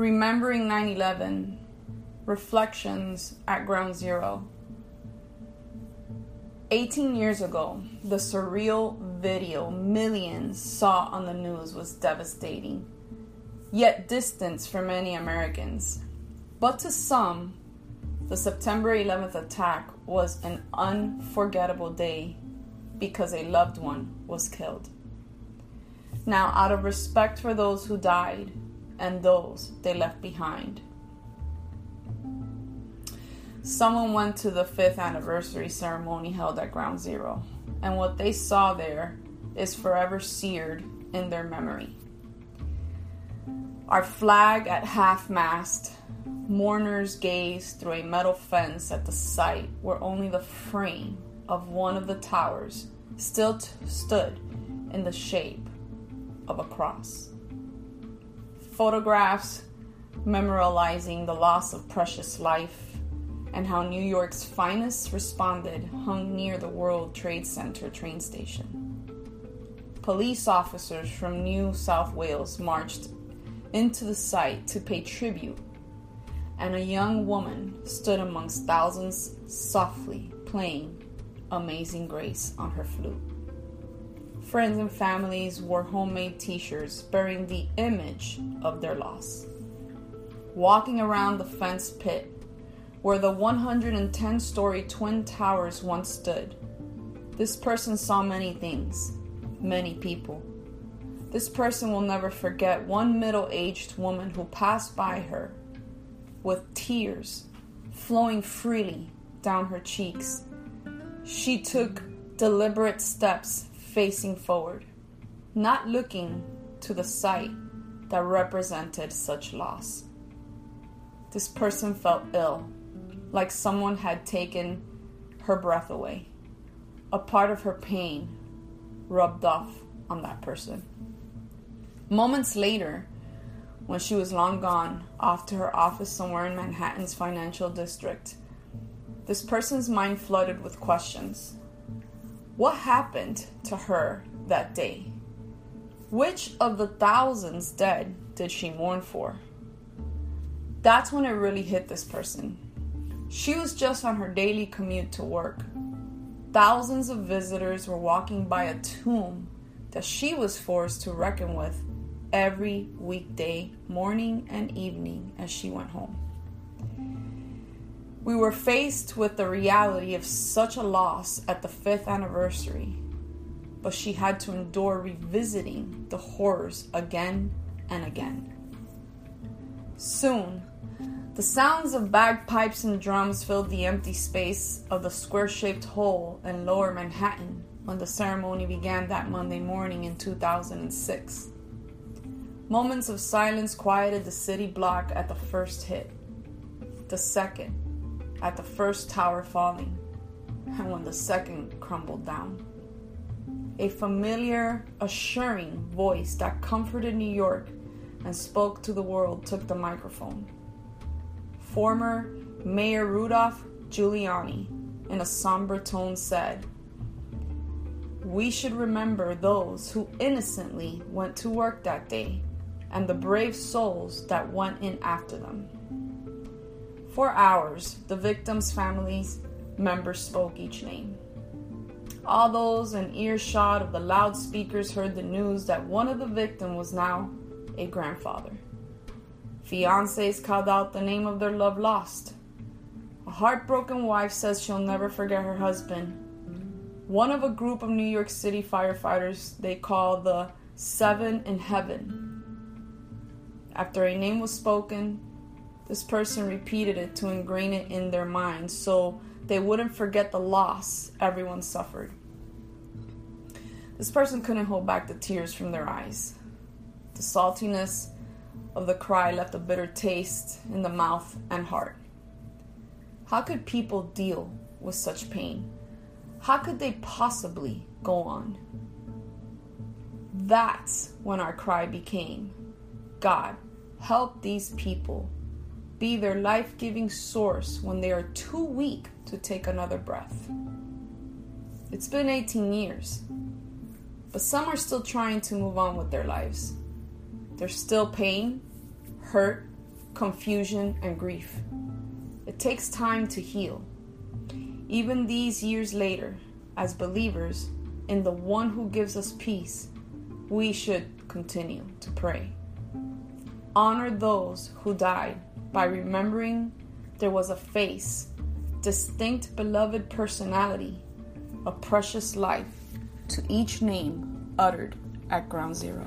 Remembering 9 11, Reflections at Ground Zero. 18 years ago, the surreal video millions saw on the news was devastating, yet distant for many Americans. But to some, the September 11th attack was an unforgettable day because a loved one was killed. Now, out of respect for those who died and those they left behind, someone went to the fifth anniversary ceremony held at Ground Zero, and what they saw there is forever seared in their memory. Our flag at half mast, mourners gazed through a metal fence at the site where only the frame of one of the towers still t- stood in the shape of a cross. Photographs memorializing the loss of precious life and how New York's finest responded hung near the World Trade Center train station. Police officers from New South Wales marched into the site to pay tribute, and a young woman stood amongst thousands softly playing Amazing Grace on her flute. Friends and families wore homemade t shirts bearing the image of their loss. Walking around the fence pit where the 110 story Twin Towers once stood. This person saw many things, many people. This person will never forget one middle aged woman who passed by her with tears flowing freely down her cheeks. She took deliberate steps facing forward, not looking to the site that represented such loss. This person felt ill like someone had taken her breath away. A part of her pain rubbed off on that person. Moments later, when she was long gone, off to her office somewhere in Manhattan's financial district, this person's mind flooded with questions. What happened to her that day? Which of the thousands dead did she mourn for? That's when it really hit this person. She was just on her daily commute to work. Thousands of visitors were walking by a tomb that she was forced to reckon with every weekday, morning and evening, as she went home. We were faced with the reality of such a loss at the fifth anniversary, but she had to endure revisiting the horrors again and again. Soon, the sounds of bagpipes and drums filled the empty space of the square shaped hole in lower Manhattan when the ceremony began that Monday morning in 2006. Moments of silence quieted the city block at the first hit, the second at the first tower falling, and when the second crumbled down. A familiar, assuring voice that comforted New York and spoke to the world took the microphone former Mayor Rudolph Giuliani, in a somber tone, said, We should remember those who innocently went to work that day and the brave souls that went in after them. For hours, the victims' families members spoke each name. All those in earshot of the loudspeakers heard the news that one of the victims was now a grandfather. Fiancés called out the name of their love lost. A heartbroken wife says she'll never forget her husband. One of a group of New York City firefighters they call the Seven in Heaven. After a name was spoken, this person repeated it to ingrain it in their minds so they wouldn't forget the loss everyone suffered. This person couldn't hold back the tears from their eyes. The saltiness of the cry left a bitter taste in the mouth and heart. How could people deal with such pain? How could they possibly go on? That's when our cry became God, help these people be their life giving source when they are too weak to take another breath. It's been 18 years, but some are still trying to move on with their lives. There's still pain, hurt, confusion, and grief. It takes time to heal. Even these years later, as believers in the one who gives us peace, we should continue to pray. Honor those who died by remembering there was a face, distinct beloved personality, a precious life to each name uttered at ground zero.